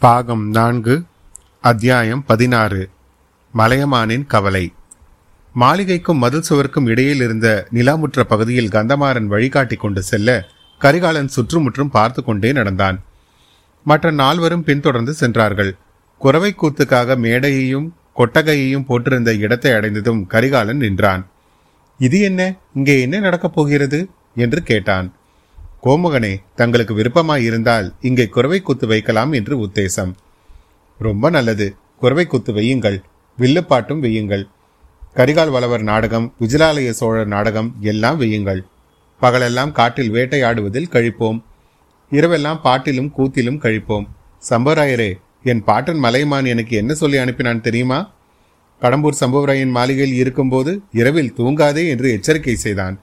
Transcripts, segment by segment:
பாகம் நான்கு அத்தியாயம் பதினாறு. மலையமானின் கவலை. மாளிகைக்கும் மதில் சுவருக்கும் இடையில் இருந்த நிலாமுற்ற பகுதியில் கந்தமாறன் வழிகாட்டி கொண்டு செல்ல கரிகாலன் சுற்றுமுற்றும் பார்த்து கொண்டே நடந்தான். மற்ற நால்வரும் பின்தொடர்ந்து சென்றார்கள். குறவை கூத்துக்காக மேடையையும் கொட்டகையையும் போட்டிருந்த இடத்தை அடைந்ததும் கரிகாலன் நின்றான். இது என்ன? இங்கே என்ன நடக்கப் போகிறது? என்று கேட்டான். கோமுகனே தங்களுக்கு விருப்பமாய் இருந்தால் இங்கே குறவை குத்து வைக்கலாம் என்று உத்தேசம். ரொம்ப நல்லது. குறவை குத்து வையுங்கள். வில்லுப்பாட்டும் வையுங்கள். கரிகால் வளவர் நாடகம் விஜயாலய சோழர் நாடகம் எல்லாம் வையுங்கள். பகலெல்லாம் காட்டில் வேட்டையாடுவதில் கழிப்போம். இரவெல்லாம் பாட்டிலும் கூத்திலும் கழிப்போம். சம்பராயரே என் பாட்டன் மலைமான் எனக்கு என்ன சொல்லி அனுப்பினான் தெரியுமா? கடம்பூர் சம்பவராயன் மாளிகையில் இருக்கும்போது இரவில் தூங்காதே என்று எச்சரிக்கை செய்தான்.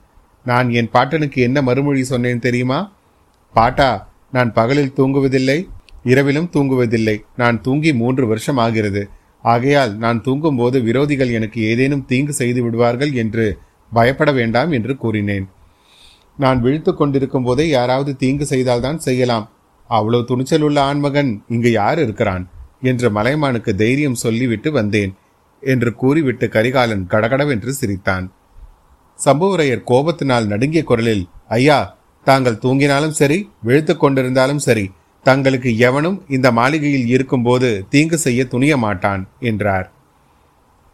நான் என் பாட்டனுக்கு என்ன மறுமொழி சொன்னேன் தெரியுமா? பாட்டா நான் பகலில் தூங்குவதில்லை இரவிலும் தூங்குவதில்லை. நான் தூங்கி மூன்று வருஷம் ஆகிறது. ஆகையால் நான் தூங்கும்போது விரோதிகள் எனக்கு ஏதேனும் தீங்கு செய்து விடுவார்கள் என்று பயப்பட வேண்டாம் என்று கூறினேன். நான் விழித்து கொண்டிருக்கும் போதே யாராவது தீங்கு செய்தால்தான் செய்யலாம். அவ்வளவு துணிச்சல் உள்ள ஆண்மகன் இங்கு யார் இருக்கிறான்? என்று மலைமானுக்கு தைரியம் சொல்லிவிட்டு வந்தேன். என்று கூறிவிட்டு கரிகாலன் கடகடவென்று சிரித்தான். சம்புவரையர் கோபத்தினால் நடுங்கிய குரலில் ஐயா தாங்கள் தூங்கினாலும் சரி விழுத்து கொண்டிருந்தாலும் சரி தங்களுக்கு எவனும் இந்த மாளிகையில் இருக்கும்போது தீங்கு செய்ய துணிய மாட்டான் என்றார்.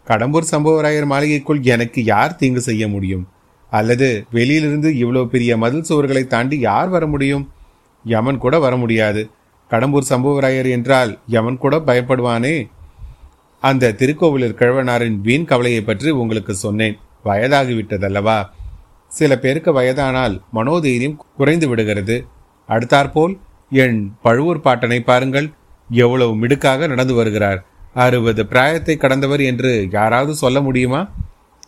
கடம்பூர் சம்பவராயர் மாளிகைக்குள் எனக்கு யார் தீங்கு செய்ய முடியும்? அல்லது வெளியிலிருந்து இவ்வளோ பெரிய மதில் சுவர்களை தாண்டி யார் வர முடியும்? யமன் கூட வர முடியாது. கடம்பூர் சம்புவராயர் என்றால் யமன் கூட பயப்படுவானே? அந்த திருக்கோவிலூர் கிழவனாரின் வீண் கவலையை பற்றி உங்களுக்கு சொன்னேன். வயதாகிவிட்டதல்லவா? சில பேருக்கு வயதானால் மனோதைரியம் குறைந்து விடுகிறது. அடுத்தாற்போல் என் பழுவூர் பாட்டனை பாருங்கள். எவ்வளவு மிடுக்காக நடந்து வருகிறார். அறுபது பிராயத்தை கடந்தவர் என்று யாராவது சொல்ல முடியுமா?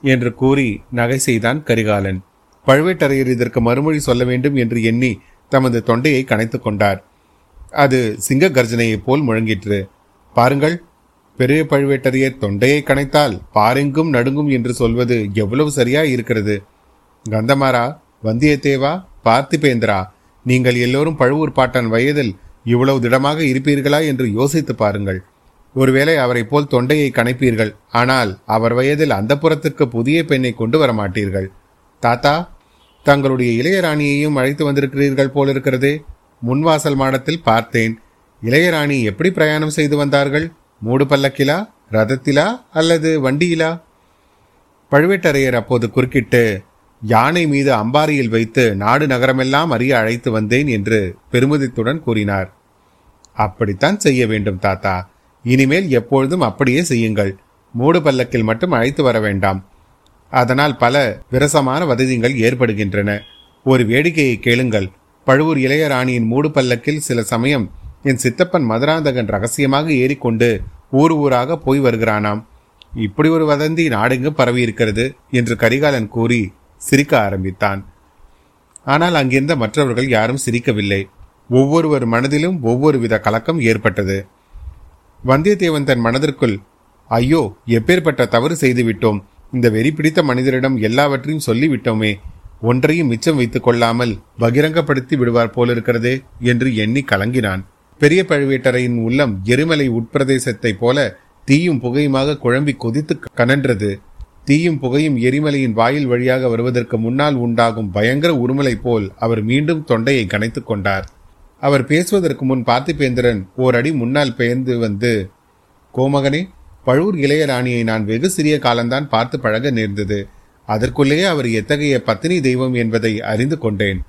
என்று கூறி நகை செய்தான் கரிகாலன். பழுவேட்டரையர் இதற்கு மறுமொழி சொல்ல வேண்டும் என்று எண்ணி தமது தொண்டையை கணைத்து கொண்டார். அது சிங்க கர்ஜனையைப் போல் முழங்கிற்று. பாருங்கள் பெரிய பழுவேட்டரையர் தொண்டையை கணைத்தால் பாரெங்கும் நடுங்கும் என்று சொல்வது எவ்வளவு சரியா இருக்கிறது? கந்தமாரா வந்தியத்தேவா பார்த்திபேந்திரா நீங்கள் எல்லோரும் பழுவூர் பாட்டன் வயதில் இவ்வளவு திடமாக இருப்பீர்களா என்று யோசித்து பாருங்கள். ஒருவேளை அவரை போல் தொண்டையை கணைப்பீர்கள் ஆனால் அவர் வயதில் அந்த புறத்துக்கு புதிய பெண்ணை கொண்டு வர மாட்டீர்கள். தாத்தா தங்களுடைய இளையராணியையும் அழைத்து வந்திருக்கிறீர்கள் போலிருக்கிறதே. முன்வாசல் மாடத்தில் பார்த்தேன். இளையராணி எப்படி பிரயாணம் செய்து வந்தார்கள்? மூடு பல்லக்கிலா ரதத்திலா அல்லது வண்டியிலா? பழுவேட்டரையர் அப்போது குறுக்கிட்டு யானை மீது அம்பாரியில் வைத்து நாடு நகரமெல்லாம் அறிய அழைத்து வந்தேன் என்று பெருமிதத்துடன் கூறினார். அப்படித்தான் செய்ய வேண்டும் தாத்தா. இனிமேல் எப்பொழுதும் அப்படியே செய்யுங்கள். மூடு பல்லக்கில் மட்டும் அழைத்து வர வேண்டாம். அதனால் பல விரசமான வததிகள் ஏற்படுகின்றன. ஒரு வேடிக்கையை கேளுங்கள். பழுவூர் இளையராணியின் மூடு பல்லக்கில் சில சமயம் என் சித்தப்பன் மதுராந்தகன் ரகசியமாக ஏறிக்கொண்டு ஊர் ஊராக போய் வருகிறானாம். இப்படி ஒரு வதந்தி நாடெங்கு பரவி இருக்கிறது? என்று கரிகாலன் கூறி சிரிக்க ஆரம்பித்தான். ஆனால் அங்கிருந்த மற்றவர்கள் யாரும் சிரிக்கவில்லை. ஒவ்வொருவர் மனதிலும் ஒவ்வொரு வித கலக்கம் ஏற்பட்டது. வந்தியத்தேவன் தன் மனதிற்குள் ஐயோ எப்பேற்பட்ட தவறு செய்துவிட்டோம். இந்த வெறி பிடித்த மனிதரிடம் எல்லாவற்றையும் சொல்லிவிட்டோமே. ஒன்றையும் மிச்சம் வைத்துக் கொள்ளாமல் பகிரங்கப்படுத்தி விடுவார் போலிருக்கிறதே என்று எண்ணி கலங்கினான். பெரிய பழுவேட்டரையின் உள்ளம் எரிமலை உட்பிரதேசத்தைப் போல தீயும் புகையுமாக குழம்பி கொதித்து கனன்றது. தீயும் புகையும் எரிமலையின் வாயில் வழியாக வருவதற்கு முன்னால் உண்டாகும் பயங்கர உருமலை போல் அவர் மீண்டும் தொண்டையை கனைத்துக் கொண்டார். அவர் பேசுவதற்கு முன் பார்த்திபேந்திரன் ஓர் அடி முன்னால் பெயர்ந்து வந்து கோமகனே பழுவூர் இளையராணியை நான் வெகு சிறிய காலம்தான் பார்த்து பழக நேர்ந்தது. அதற்குள்ளேயே அவர் எத்தகைய பத்தினி தெய்வம் என்பதை அறிந்து கொண்டேன்.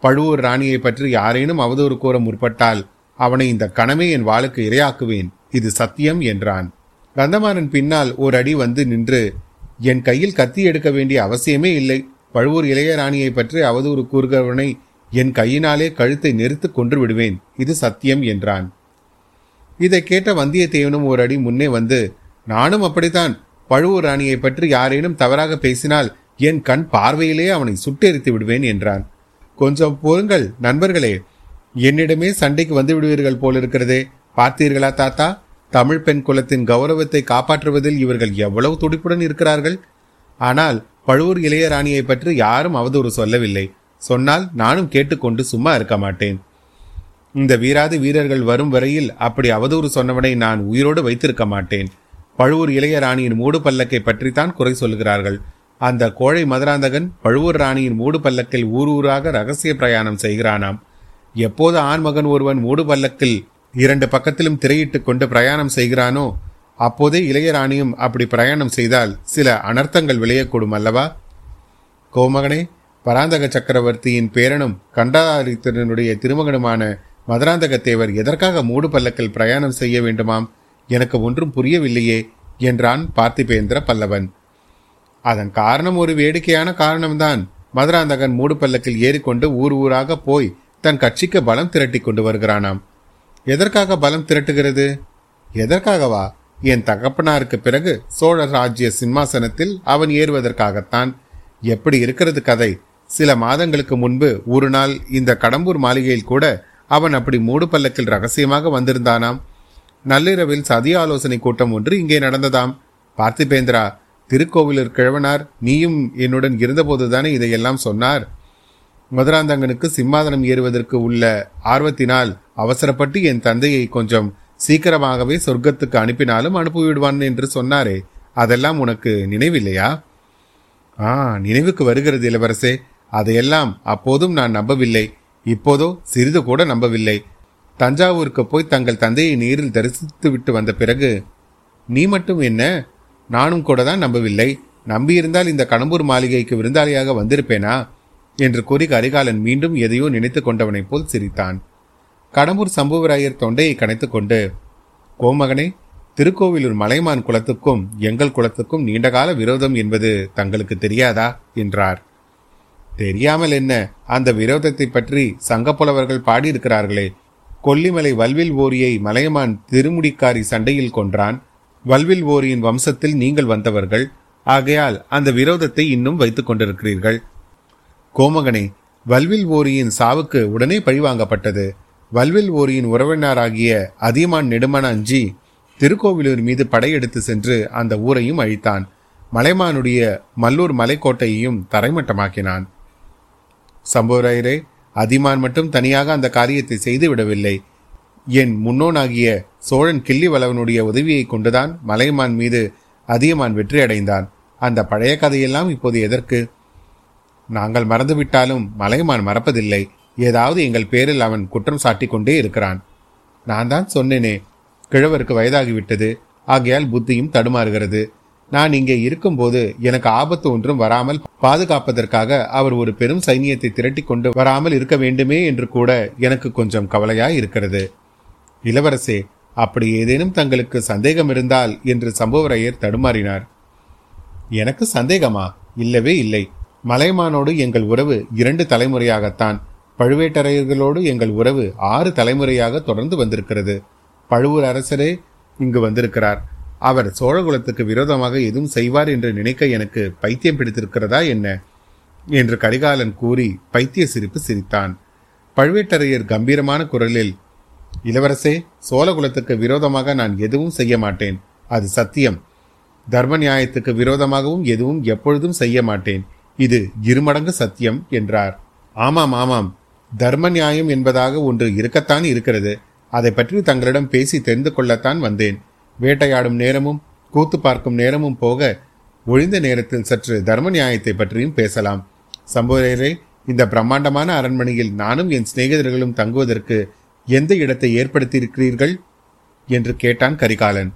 பழுவூர் ராணியை பற்றி யாரேனும் அவதூறு கூற முற்பட்டால் அவனை இந்த கணமே என் வாளுக்கு இரையாக்குவேன். இது சத்தியம் என்றான். கந்தமாறன் பின்னால் ஓர் அடி வந்து நின்று என் கையில் கத்தி எடுக்க வேண்டிய அவசியமே இல்லை. பழுவூர் இளையராணியை பற்றி அவதூறு கூறுகிறவனை என் கையினாலே கழுத்தை நெருத்து கொன்று விடுவேன். இது சத்தியம் என்றான். இதை கேட்ட வந்தியத்தேவனும் ஒரு அடி முன்னே வந்து நானும் அப்படித்தான். பழுவூர் ராணியை பற்றி யாரேனும் தவறாக பேசினால் என் கண் பார்வையிலே அவனை சுட்டெரித்து விடுவேன் என்றான். கொஞ்சம் பொறுங்கள் நண்பர்களே. என்னிடமே சண்டைக்கு வந்து விடுவீர்கள் போலிருக்கிறதே. பார்த்தீர்களா தாத்தா? தமிழ் பெண் குலத்தின் கௌரவத்தை காப்பாற்றுவதில் இவர்கள் எவ்வளவு துடிப்புடன் இருக்கிறார்கள்? ஆனால் பழுவூர் இளையராணியை பற்றி யாரும் அவதூறு சொல்லவில்லை. சொன்னால் நானும் கேட்டுக்கொண்டு சும்மா இருக்க மாட்டேன். இந்த வீராதி வீரர்கள் வரும் வரையில் அப்படி அவதூறு சொன்னவனை நான் உயிரோடு வைத்திருக்க மாட்டேன். பழுவூர் இளையராணியின் மூடு பல்லக்கை பற்றித்தான் குறை சொல்கிறார்கள். அந்த கோழை மதுராந்தகன் பழுவூர் ராணியின் மூடு பல்லக்கில் ஊர் ஊராக ரகசிய பிரயாணம் செய்கிறானாம். எப்போது ஆண்மகன் ஒருவன் மூடு பல்லக்கில் இரண்டு பக்கத்திலும் திரையிட்டுக் கொண்டு பிரயாணம் செய்கிறானோ அப்போதே இளையராணியும் அப்படி பிரயாணம் செய்தால் சில அனர்த்தங்கள் விளையக்கூடும் அல்லவா? கோமகனே பராந்தக சக்கரவர்த்தியின் பேரனும் கண்டாரித்தனுடைய திருமகனுமான மதுராந்தக தேவர் எதற்காக மூடு பல்லக்கில் பிரயாணம் செய்ய வேண்டுமாம்? எனக்கு ஒன்றும் புரியவில்லையே என்றான் பார்த்திபேந்திர பல்லவன். அதன் காரணம் ஒரு வேடிக்கையான காரணம்தான். மதுராந்தகன் மூடு பல்லக்கில் ஏறிக்கொண்டு ஊர் ஊராக போய் தன் கட்சிக்கு பலம் திரட்டி கொண்டு வருகிறானாம். எதற்காக பலம் திரட்டுகிறது? எதற்காகவா? என் தகப்பனாருக்கு பிறகு சோழ ராஜ்ய சிம்மாசனத்தில் அவன் ஏறுவதற்காகத்தான். எப்படி இருக்கிறது கதை? சில மாதங்களுக்கு முன்பு ஒரு நாள் இந்த கடம்பூர் மாளிகையில் கூட அவன் அப்படி மூடு பல்லக்கில் ரகசியமாக வந்திருந்தானாம். நள்ளிரவில் சதி ஆலோசனை கூட்டம் ஒன்று இங்கே நடந்ததாம். பார்த்திபேந்திரா திருக்கோவிலூர் கிழவனார் நீயும் என்னுடன் இருந்தபோதுதானே இதையெல்லாம் சொன்னார்? மதுராந்தகனுக்கு சிம்மாதனம் ஏறுவதற்கு உள்ள ஆர்வத்தினால் அவசரப்பட்டு என் தந்தையை கொஞ்சம் சீக்கிரமாகவே சொர்க்கத்துக்கு அனுப்பினாலும் அனுப்பிவிடுவான் என்று சொன்னாரே. அதெல்லாம் உனக்கு நினைவில்லையா? ஆ நினைவுக்கு வருகிறது இளவரசே. அதையெல்லாம் அப்போதும் நான் நம்பவில்லை. இப்போதோ சிறிது கூட நம்பவில்லை. தஞ்சாவூருக்கு போய் தங்கள் தந்தையை நேரில் தரிசித்து விட்டு வந்த பிறகு நீ மட்டும் என்ன? நானும் கூட தான் நம்பவில்லை. நம்பியிருந்தால் இந்த கடம்பூர் மாளிகைக்கு விருந்தாளியாக வந்திருப்பேனா? என்று கூறி கரிகாலன் மீண்டும் எதையோ நினைத்து கொண்டவனைப் போல் சிரித்தான். கடம்பூர் சம்புவராயர் தொண்டையை கணைத்துக் கொண்டு கோமகனே திருக்கோவிலூர் மலைமான் குலத்துக்கும் எங்கள் குலத்துக்கும் நீண்டகால விரோதம் என்பது தங்களுக்கு தெரியாதா? என்றார். தெரியாமல் என்ன? அந்த விரோதத்தை பற்றி சங்கப்புலவர்கள் பாடியிருக்கிறார்களே. கொல்லிமலை வல்வில் ஓரியை மலையமான் திருமுடிக்காரி சண்டையில் கொன்றான். வல்வில் ஓரியின் வம்சத்தில் நீங்கள் வந்தவர்கள். ஆகையால் அந்த விரோதத்தை இன்னும் வைத்துக் கொண்டிருக்கிறீர்கள். கோமகனே வல்வில் ஓரியின் சாவுக்கு உடனே பழிவாங்கப்பட்டது. வல்வில் ஓரியின் உறவினராகிய அதியமான் நெடுமன அஞ்சி திருக்கோவிலூர் மீது படையெடுத்து சென்று அந்த ஊரையும் அழித்தான். மலைமானுடைய மல்லூர் மலைக்கோட்டையையும் தரைமட்டமாக்கினான். சம்பவராயரே அதிமான் மட்டும் தனியாக அந்த காரியத்தை செய்து விடவில்லை. என் முன்னோனாகிய சோழன் கிள்ளி வளவனுடைய உதவியை கொண்டுதான் மலைமான் மீது அதியமான் வெற்றி அடைந்தான். அந்த பழைய கதையெல்லாம் இப்போது எதற்கு? நாங்கள் மறந்துவிட்டாலும் மலைமான் மறப்பதில்லை. ஏதாவது எங்கள் பேரில் அவன் குற்றம் சாட்டி கொண்டே இருக்கிறான். நான் தான் சொன்னேனே கிழவருக்கு வயதாகிவிட்டது. ஆகையால் புத்தியும் தடுமாறுகிறது. நான் இங்கே இருக்கும்போது எனக்கு ஆபத்து ஒன்றும் வராமல் பாதுகாப்பதற்காக அவர் ஒரு பெரும் சைனியத்தை திரட்டி கொண்டு வராமல் இருக்க வேண்டுமே என்று கூட எனக்கு கொஞ்சம் கவலையாய் இருக்கிறது. இளவரசே அப்படி ஏதேனும் தங்களுக்கு சந்தேகம் இருந்தால் என்று சம்புவரையர் தடுமாறினார். எனக்கு சந்தேகமா? இல்லவே இல்லை. மலைமானோடு எங்கள் உறவு இரண்டு தலைமுறையாகத்தான். பழுவேட்டரையர்களோடு எங்கள் உறவு ஆறு தலைமுறையாக தொடர்ந்து வந்திருக்கிறது. பழுவூர் அரசரே இங்கு வந்திருக்கிறார். அவர் சோழகுலத்துக்கு விரோதமாக எதுவும் செய்வார் என்று நினைக்க எனக்கு பைத்தியம் பிடித்திருக்கிறதா என்ன? என்று கரிகாலன் கூறி பைத்திய சிரிப்பு சிரித்தான். பழுவேட்டரையர் கம்பீரமான குரலில் இளவரசே சோழகுலத்துக்கு விரோதமாக நான் எதுவும் செய்ய மாட்டேன். அது சத்தியம். தர்ம நியாயத்துக்கு விரோதமாகவும் எதுவும் எப்பொழுதும் செய்ய மாட்டேன். இது இருமடங்கு சத்தியம் என்றார். ஆமாம் ஆமாம். தர்ம நியாயம் என்பதாக ஒன்று இருக்கத்தான் இருக்கிறது. அதை பற்றி தங்களிடம் பேசி தெரிந்து கொள்ளத்தான் வந்தேன். வேட்டையாடும் நேரமும் கூத்து பார்க்கும் நேரமும் போக ஒழிந்த நேரத்தில் சற்று தர்ம நியாயத்தை பற்றியும் பேசலாம். சம்பவரே இந்த பிரம்மாண்டமான அரண்மனையில் நானும் என் சிநேகிதர்களும் தங்குவதற்கு எந்த இடத்தை ஏற்படுத்தியிருக்கிறீர்கள்? என்று கேட்டான் கரிகாலன்.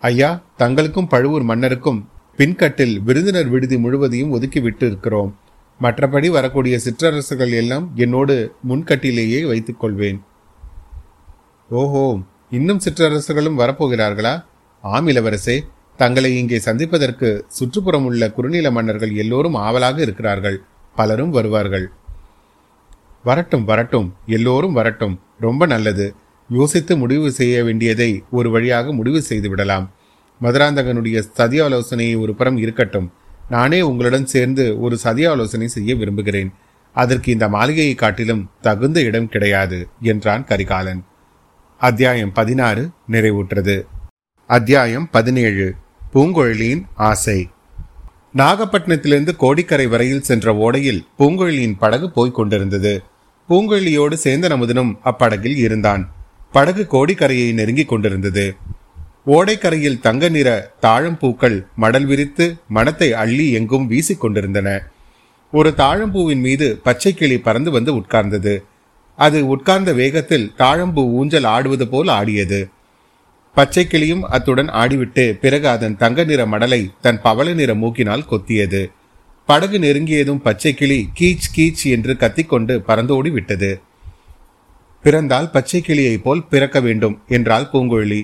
ஐயா தங்களுக்கும் பழுவூர் மன்னருக்கும் பின்கட்டில் விருந்தினர் விடுதி முழுவதையும் ஒதுக்கிவிட்டு இருக்கிறோம் மற்றபடி வரக்கூடிய சிற்றரசுகள் எல்லாம் என்னோடு முன்கட்டிலேயே வைத்துக் கொள்வேன். ஓஹோ இன்னும் சிற்றரசுகளும் வரப்போகிறார்களா? ஆம் இளவரசே. தங்களை இங்கே சந்திப்பதற்கு சுற்றுப்புறம் உள்ள குறுநில மன்னர்கள் எல்லோரும் ஆவலாக இருக்கிறார்கள். பலரும் வருவார்கள். வரட்டும் வரட்டும். எல்லோரும் வரட்டும். ரொம்ப நல்லது. யோசித்து முடிவு செய்ய வேண்டியதை ஒரு வழியாக முடிவு செய்து விடலாம். மதுராந்தகனுடைய சதி ஆலோசனை ஒரு புறம் இருக்கட்டும். நானே உங்களுடன் சேர்ந்து ஒரு சதி ஆலோசனை செய்ய விரும்புகிறேன். அதற்கு இந்த மாளிகையை காட்டிலும் தகுந்த இடம் கிடையாது என்றான் கரிகாலன். அத்தியாயம் பதினாறு நிறைவுற்றது. அத்தியாயம் பதினேழு பூங்குழலியின் ஆசை. நாகப்பட்டினத்திலிருந்து கோடிக்கரை வரையில் சென்ற ஓடையில் பூங்குழலியின் படகு போய்க் கொண்டிருந்தது. பூங்குழலியோடு சேந்தன் அமுதனும் அப்படகில் இருந்தான். படகு கோடிக்கரையை நெருங்கிக் கொண்டிருந்தது. ஓடைக்கரையில் தங்க நிற தாழம்பூக்கள் மடல் விரித்து மனத்தை அள்ளி எங்கும் வீசிக் கொண்டிருந்தன. ஒரு தாழம்பூவின் மீது பச்சை கிளி பறந்து வந்து உட்கார்ந்தது. அது உட்கார்ந்த வேகத்தில் தாழம்பூ ஊஞ்சல் ஆடுவது போல் ஆடியது. பச்சை கிளியும் அத்துடன் ஆடிவிட்டு பிறகு அதன் தங்க நிற மடலை தன் பவள நிற மூக்கினால் கொத்தியது. படகு நெருங்கியதும் பச்சை கிளி கீச் கீச் என்று கத்திக்கொண்டு பறந்தோடி விட்டது. பிறந்தால் பச்சை கிளியைப் போல் பிறக்க வேண்டும் என்றாள் பூங்குழலி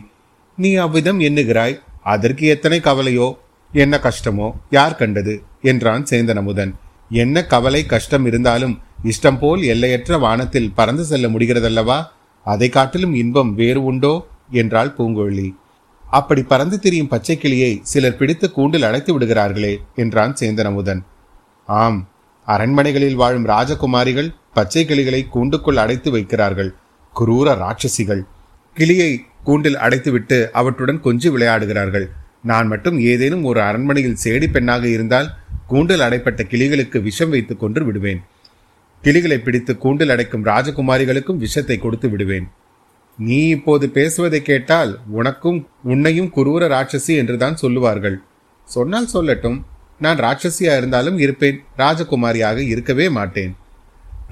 நீ அவ்விதம் எண்ணுகிறாய்? அதற்கு எத்தனை கவலையோ? என்ன கஷ்டமோ? யார் கண்டது? என்றான் சேந்தன் அமுதன் என்ன கவலை கஷ்டம் இருந்தாலும் இஷ்டம் போல் எல்லையற்ற வானத்தில் பறந்து செல்ல முடிகிறதல்லவா? அதை காட்டிலும் இன்பம் வேறு உண்டோ? என்றாள் பூங்குழலி அப்படி பறந்து திரியும் பச்சை கிளியை சிலர் பிடித்து கூண்டில் அடைத்து விடுகிறார்களே என்றான் சேந்தன் அமுதன் ஆம் அரண்மனைகளில் வாழும் ராஜகுமாரிகள் பச்சை கிளிகளை கூண்டுக்குள் அடைத்து வைக்கிறார்கள். குரூர ராட்சசிகள். கிளியை கூண்டில் அடைத்துவிட்டு அவற்றுடன் கொஞ்சி விளையாடுகிறார்கள். நான் மட்டும் ஏதேனும் ஒரு அரண்மனையில் சேடி பெண்ணாக இருந்தால் கூண்டில் அடைப்பட்ட கிளிகளுக்கு விஷம் வைத்துக் கொண்டு விடுவேன். கிளிகளை பிடித்து கூண்டில் அடைக்கும் ராஜகுமாரிகளுக்கும் விஷத்தை கொடுத்து விடுவேன். நீ இப்போது பேசுவதை கேட்டால் உனக்கும் உன்னையும் குரூர ராட்சசி என்றுதான் சொல்லுவார்கள். சொன்னால் சொல்லட்டும் நான் ராட்சசியா இருந்தாலும் இருப்பேன் ராஜகுமாரியாக இருக்கவே மாட்டேன்.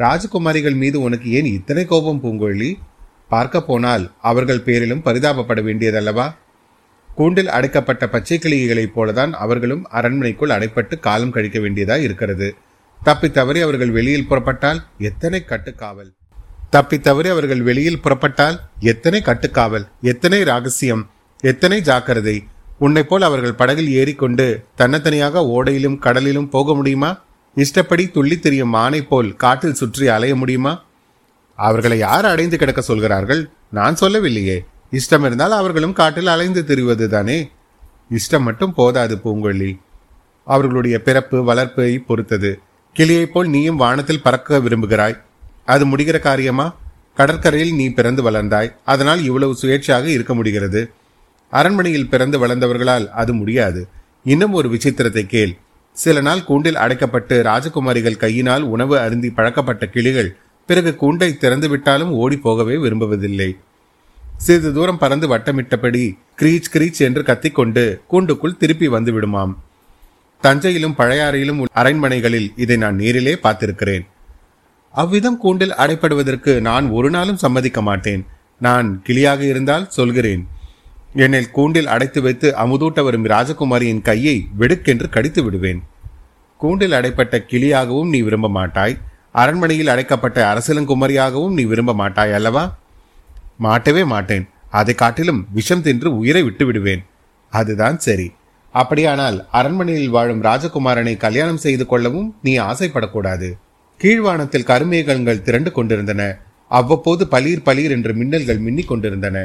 ராஜகுமாரிகள் மீது உனக்கு ஏன் இத்தனை கோபம் பூங்கொழி? பார்க்க போனால் அவர்கள் பேரிலும் பரிதாபப்பட வேண்டியதல்லவா? கூண்டில் அடைக்கப்பட்ட பச்சை கிளிகளைப் போலதான் அவர்களும் அரண்மனைக்குள் அடைப்பட்டு காலம் கழிக்க வேண்டியதா இருக்கிறது. தப்பி தவறி அவர்கள் வெளியில் புறப்பட்டால் எத்தனை கட்டுக்காவல்? தப்பி தவறி அவர்கள் வெளியில் புறப்பட்டால் எத்தனை கட்டுக்காவல்? எத்தனை ரகசியம்? எத்தனை ஜாக்கிரதை? உன்னை போல் அவர்கள் படகில் ஏறிக்கொண்டு தன்னத்தனியாக ஓடையிலும் கடலிலும் போக முடியுமா? இஷ்டப்படி துள்ளி திரியும் மானை போல் காட்டில் சுற்றி அலைய முடியுமா? அவர்களை யார் அடைந்து கிடக்க சொல்கிறார்கள்? நான் சொல்லவில்லையே. இஷ்டம் இருந்தால் அவர்களும் காட்டில் அலைந்து திரிவது தானே? இஷ்டம் மட்டும் போதாது பூங்கொல்லி. அவர்களுடைய பிறப்பு வளர்ப்பை பொறுத்தது கிளியைப் போல் நீயும் வானத்தில் பறக்க விரும்புகிறாய். அது முடிகிற காரியமா? கடற்கரையில் நீ பிறந்து வளர்ந்தாய். அதனால் இவ்வளவு சுயேட்சையாக இருக்க முடிகிறது. அரண்மனையில் பிறந்து வளர்ந்தவர்களால் அது முடியாது. இன்னும் ஒரு விசித்திரத்தை கேள். சில நாள் கூண்டில் அடைக்கப்பட்டு ராஜகுமாரிகள் கையினால் உணவு அருந்தி பழக்கப்பட்ட கிளிகள் பிறகு கூண்டை திறந்து விட்டாலும் ஓடி போகவே விரும்புவதில்லை. சிறிது தூரம் பறந்து வட்டமிட்டபடி கிரீச் கிரீச் என்று கத்திக்கொண்டு கூண்டுக்குள் திருப்பி வந்து விடுமாம் தஞ்சையிலும் பழையாறையிலும் அரண்மனைகளில் இதை நான் நேரிலே பார்த்திருக்கிறேன். அவ்விதம் கூண்டில் அடைப்படுவதற்கு நான் ஒரு நாளும் சம்மதிக்க மாட்டேன். நான் கிளியாக இருந்தால் சொல்கிறேன். என்னை கூண்டில் அடைத்து வைத்து அமுதூட்ட வரும் ராஜகுமாரியின் கையை வெடுக்கென்று கடித்து விடுவேன். கூண்டில் அடைப்பட்ட கிளியாகவும் நீ விரும்ப மாட்டாய். அரண்மனையில் அடைக்கப்பட்ட அரசலங்குமரியாகவும் நீ விரும்ப மாட்டாய் அல்லவா மாட்டவே மாட்டேன். அதை காட்டிலும் விஷம் தின்று உயிரை விட்டு விடுவேன். அதுதான் சரி. அப்படியானால் அரண்மனையில் வாழும் ராஜகுமாரனை கல்யாணம் செய்து கொள்ளவும் நீ ஆசைப்படக்கூடாது. கீழ்வானத்தில் கருமேகங்கள் திரண்டு கொண்டிருந்தன. அவ்வப்போது பலீர் பலீர் என்று மின்னல்கள் மின்னிக் கொண்டிருந்தன.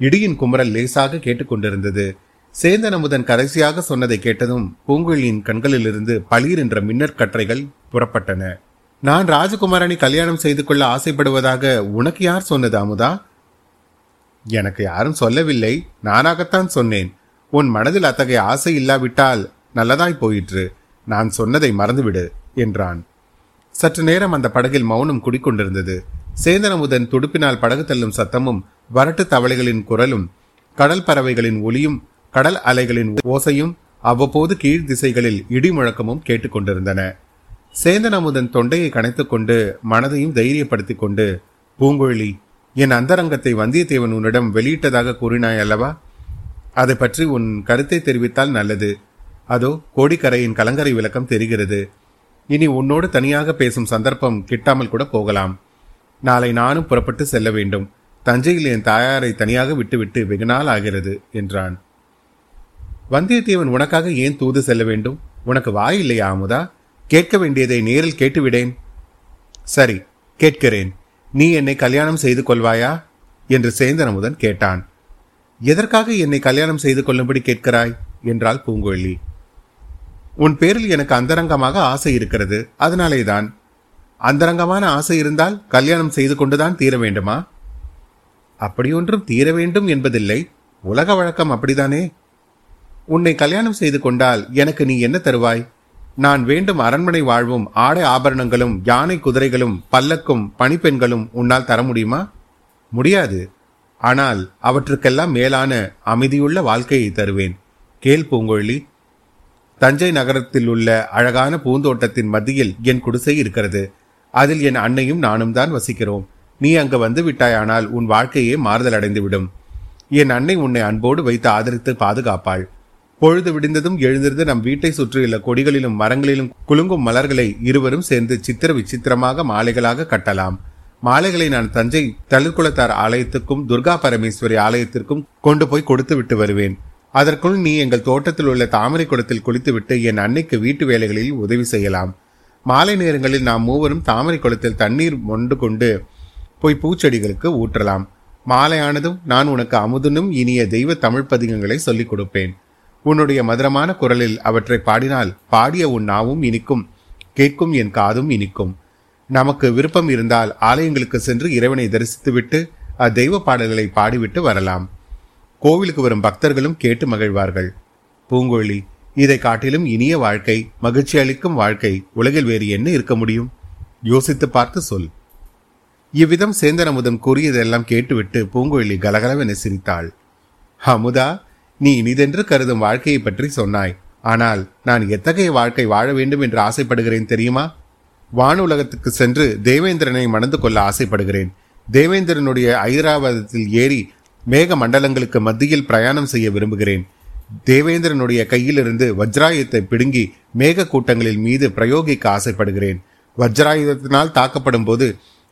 இடியின் குமரல் லேசாக கேட்டுக்கொண்டிருந்தது சேந்தன் அமுதன் கடைசியாக சொன்னதை கேட்டதும் பூங்குழியின் கண்களிலிருந்து பலீர் என்ற மின்னற்கற்றைகள் புறப்பட்டன. நான் ராஜகுமாரனை கல்யாணம் செய்து கொள்ள ஆசைப்படுவதாக உனக்கு யார் சொன்னது அமுதா? எனக்கு யாரும் சொல்லவில்லை. நானாகத்தான் சொன்னேன். உன் மனதில் அத்தகைய ஆசை இல்லாவிட்டால் நல்லதாய் போயிற்று. நான் சொன்னதை மறந்துவிடு என்றான். சற்று நேரம் அந்த படகில் மௌனம் குடிக்கொண்டிருந்தது. சேந்தனமுதன் துடுப்பினால் படகு தள்ளும் சத்தமும் வரட்டு தவளைகளின் குரலும் கடல் பறவைகளின் ஒளியும் கடல் அலைகளின் ஓசையும் அவ்வப்போது கீழ் திசைகளில் இடி முழக்கமும் கேட்டுக்கொண்டிருந்தன. சேந்தன் அமுதன் தொண்டையை கணைத்துக்கொண்டு மனதையும் தைரியப்படுத்திக் கொண்டு பூங்குழலி என் அந்தரங்கத்தை வந்தியத்தேவன் உன்னிடம் வெளியிட்டதாக கூறினாய் அல்லவா? அதை பற்றி உன் கருத்தை தெரிவித்தால் நல்லது. அதோ கோடிக்கரையின் கலங்கரை விளக்கம் தெரிகிறது. இனி உன்னோடு தனியாக பேசும் சந்தர்ப்பம் கிட்டாமல் கூட போகலாம். நாளை நானும் புறப்பட்டு செல்ல வேண்டும். தஞ்சையில் என் தாயாரை தனியாக விட்டுவிட்டு வெகு நாள் ஆகிறது என்றான். வந்தியத்தேவன் உனக்காக ஏன் தூது செல்ல வேண்டும்? உனக்கு வாய் இல்லையா அமுதா? கேட்க வேண்டியதை நேரில் கேட்டுவிடேன். சரி கேட்கிறேன். நீ என்னை கல்யாணம் செய்து கொள்வாயா? என்று சேந்தன் அமுதன் கேட்டான். எதற்காக என்னை கல்யாணம் செய்து கொள்ளும்படி கேட்கிறாய்? என்றாள் பூங்கொழி உன் பேரில் எனக்கு அந்தரங்கமாக ஆசை இருக்கிறது அதனாலேதான். அந்தரங்கமான ஆசை இருந்தால் கல்யாணம் செய்து கொண்டுதான் தீர வேண்டுமா? அப்படியொன்றும் தீர வேண்டும் என்பதில்லை. உலக வழக்கம் அப்படிதானே? உன்னை கல்யாணம் செய்து கொண்டால் எனக்கு நீ என்ன தருவாய்? நான் வேண்டும் அரண்மனை வாழ்வும் ஆடை ஆபரணங்களும் யானை குதிரைகளும் பல்லக்கும் பணிப்பெண்களும் உன்னால் தர முடியுமா? முடியாது. ஆனால் அவற்றுக்கெல்லாம் மேலான அமைதியுள்ள வாழ்க்கையை தருவேன். கேள் பூங்கொழி. தஞ்சை நகரத்தில் உள்ள அழகான பூந்தோட்டத்தின் மத்தியில் என் குடிசை இருக்கிறது. அதில் என் அன்னையும் நானும் தான் வசிக்கிறோம். நீ அங்கு வந்து விட்டாயானால் உன் வாழ்க்கையே மாறுதல் அடைந்துவிடும் என் அன்னை உன்னை அன்போடு வைத்து ஆதரித்து பாதுகாப்பாள். பொழுது விடிந்ததும் எழுந்திருந்து நம் வீட்டை சுற்றியுள்ள கொடிகளிலும் மரங்களிலும் குலுங்கும் மலர்களை இருவரும் சேர்ந்து சித்திர விசித்திரமாக மாலைகளாக கட்டலாம். மாலைகளை நான் தஞ்சை தளிர்குளத்தார் ஆலயத்துக்கும் துர்கா பரமேஸ்வரி ஆலயத்திற்கும் கொண்டு போய் கொடுத்து விட்டு வருவேன். அதற்குள் நீ எங்கள் தோட்டத்தில் உள்ள தாமரை குளத்தில் குளித்துவிட்டு என் அன்னைக்கு வீட்டு வேலைகளில் உதவி செய்யலாம். மாலை நேரங்களில் நாம் மூவரும் தாமரை குளத்தில் தண்ணீர் மொண்டு கொண்டு போய் பூச்செடிகளுக்கு ஊற்றலாம். மாலையானதும் நான் உனக்கு அமுதனும் இனிய தெய்வ தமிழ் பதிகங்களை சொல்லிக் கொடுப்பேன். உன்னுடைய மதுரமான குரலில் அவற்றை பாடினால் பாடிய உன் நாவும் இனிக்கும் கேட்கும் என் காதும் இனிக்கும். நமக்கு விருப்பம் இருந்தால் ஆலயங்களுக்கு சென்று இறைவனை தரிசித்துவிட்டு அத்தெய்வ பாடல்களை பாடிவிட்டு வரலாம். கோவிலுக்கு வரும் பக்தர்களும் கேட்டு மகிழ்வார்கள். பூங்கொழி இதை காட்டிலும் இனிய வாழ்க்கை மகிழ்ச்சி அளிக்கும் வாழ்க்கை உலகில் வேறு என்ன இருக்க முடியும்? யோசித்து பார்த்து சொல். இவ்விதம் சேந்தன் அமுதம் கூறியதெல்லாம் கேட்டுவிட்டு பூங்கொழி கலகலவென சிரித்தாள். அமுதா நீ இனிதென்று கருதும் வாழ்க்கையை பற்றி சொன்னாய். ஆனால் நான் எத்தகைய வாழ்க்கை வாழ வேண்டும் என்று ஆசைப்படுகிறேன் தெரியுமா? வானுலகத்துக்கு சென்று தேவேந்திரனை மணந்து கொள்ள ஆசைப்படுகிறேன். தேவேந்திரனுடைய ஐராவதத்தில் ஏறி மேக மண்டலங்களுக்கு மத்தியில் பிரயாணம் செய்ய விரும்புகிறேன். தேவேந்திரனுடைய கையிலிருந்து வஜ்ராயுதத்தை பிடுங்கி மேக கூட்டங்களில் மீது பிரயோகிக்க ஆசைப்படுகிறேன். வஜ்ராயுதத்தினால் தாக்கப்படும் போது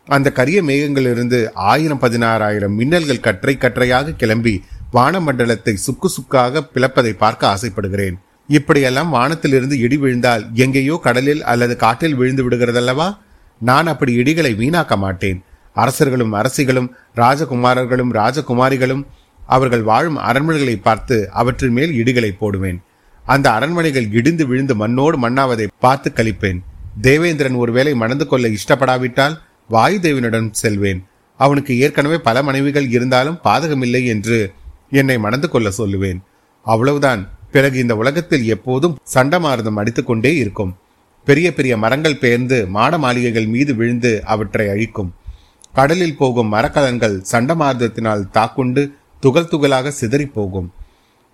அந்த கரிய மேகங்களிலிருந்து ஆயிரம் பதினாறாயிரம் மின்னல்கள் கற்றை கற்றையாக கிளம்பி வானமண்டலத்தை சுக்கு சுக்காக பிளப்பதை பார்க்க ஆசைப்படுகிறேன். இப்படியெல்லாம் வானத்திலிருந்து இடி விழுந்தால் எங்கேயோ கடலில் அல்லது காட்டில் விழுந்து விடுகிறதல்லவா? நான் அப்படி இடிகளை வீணாக்க மாட்டேன். அரசர்களும் அரசிகளும் ராஜகுமாரர்களும் ராஜகுமாரிகளும் அவர்கள் வாழும் அரண்மனைகளை பார்த்து அவற்றின் மேல் இடிகளை போடுவேன். அந்த அரண்மனைகள் இடிந்து விழுந்து மண்ணோடு மண்ணாவதை பார்த்து கழிப்பேன். தேவேந்திரன் ஒருவேளை மணந்து கொள்ள இஷ்டப்படாவிட்டால் வாயுதேவனுடன் செல்வேன். அவனுக்கு ஏற்கனவே பல மனைவிகள் இருந்தாலும் பாதகமில்லை என்று என்னை மணந்து கொள்ள சொல்லுவேன். அவ்வளவுதான். பிறகு இந்த உலகத்தில் எப்போதும் சண்டமாரதம் அடித்துக்கொண்டே இருக்கும். பெரிய பெரிய மரங்கள் பெயர்ந்து மாட மாளிகைகள் மீது விழுந்து அவற்றை அழிக்கும். கடலில் போகும் மரக்கலன்கள் சண்டமாரதத்தினால் தாக்குண்டு துகள் துகளாக சிதறி போகும்.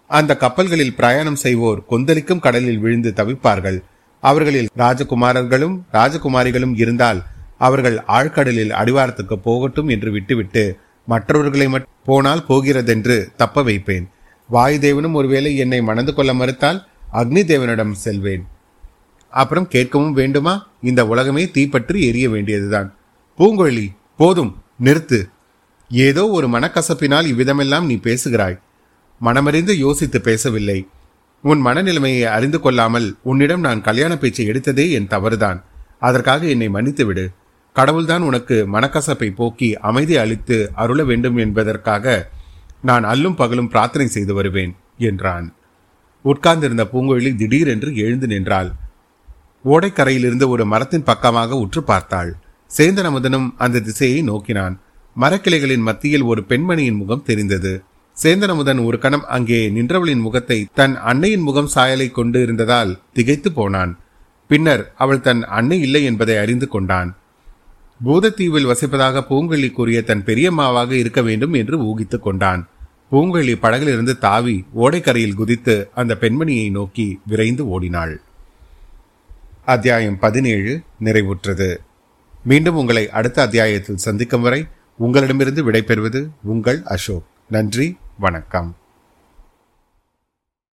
அந்த கப்பல்களில் பிரயாணம் செய்வோர் கொந்தளிக்கும் கடலில் விழுந்து தவிப்பார்கள். அவர்களில் ராஜகுமாரர்களும் ராஜகுமாரிகளும் இருந்தால் அவர்கள் ஆழ்கடலில் அடிவாரத்துக்கு போகட்டும் என்று விட்டுவிட்டு மற்றவர்களை போனால் போகிறதென்று தப்ப வைப்பேன். வாயுதேவனும் ஒருவேளை என்னை மணந்து கொள்ள மறுத்தால் அக்னி தேவனிடம் செல்வேன். அப்புறம் கேட்கவும் வேண்டுமா? இந்த உலகமே தீப்பற்றி எரிய வேண்டியதுதான். பூங்கொழி போதும் நிறுத்து. ஏதோ ஒரு மனக்கசப்பினால் இவ்விதமெல்லாம் நீ பேசுகிறாய். மனமறிந்து யோசித்து பேசவில்லை. உன் மனநிலைமையை அறிந்து கொள்ளாமல் உன்னிடம் நான் கல்யாண பேச்சை எடுத்ததே என் தவறுதான். அதற்காக என்னை மன்னித்து விடு கடவுள்தான் உனக்கு மனக்கசப்பை போக்கி அமைதி அளித்து அருள வேண்டும் என்பதற்காக நான் அல்லும் பகலும் பிரார்த்தனை செய்து வருவேன் என்றான். உட்கார்ந்திருந்த பூங்குழலி திடீரென்று எழுந்து நின்றாள். ஓடைக்கரையிலிருந்து ஒரு மரத்தின் பக்கமாக உற்று பார்த்தாள். சேந்தன் அமுதனும் அந்த திசையை நோக்கினான். மரக்கிளைகளின் மத்தியில் ஒரு பெண்மணியின் முகம் தெரிந்தது. சேந்தனமுதன் ஒரு கணம் அங்கே நின்றவளின் முகத்தை தன் அன்னையின் முகம் சாயலை கொண்டு இருந்ததால் திகைத்து போனான். பின்னர் அவள் தன் அன்னை இல்லை என்பதை அறிந்து கொண்டான். பூதத்தீவில் வசிப்பதாக பூங்கொழி கூறிய தன் பெரியம்மாவாக இருக்க வேண்டும் என்று ஊகித்துக் கொண்டான். பூங்கொழி படகிலிருந்து தாவி ஓடைக்கரையில் குதித்து அந்த பெண்மணியை நோக்கி விரைந்து ஓடினாள். அத்தியாயம் பதினேழு. நிறைவுற்றது. மீண்டும் உங்களை அடுத்த அத்தியாயத்தில் சந்திக்கும் வரை உங்களிடமிருந்து விடைபெறுவது உங்கள் அசோக். நன்றி வணக்கம்.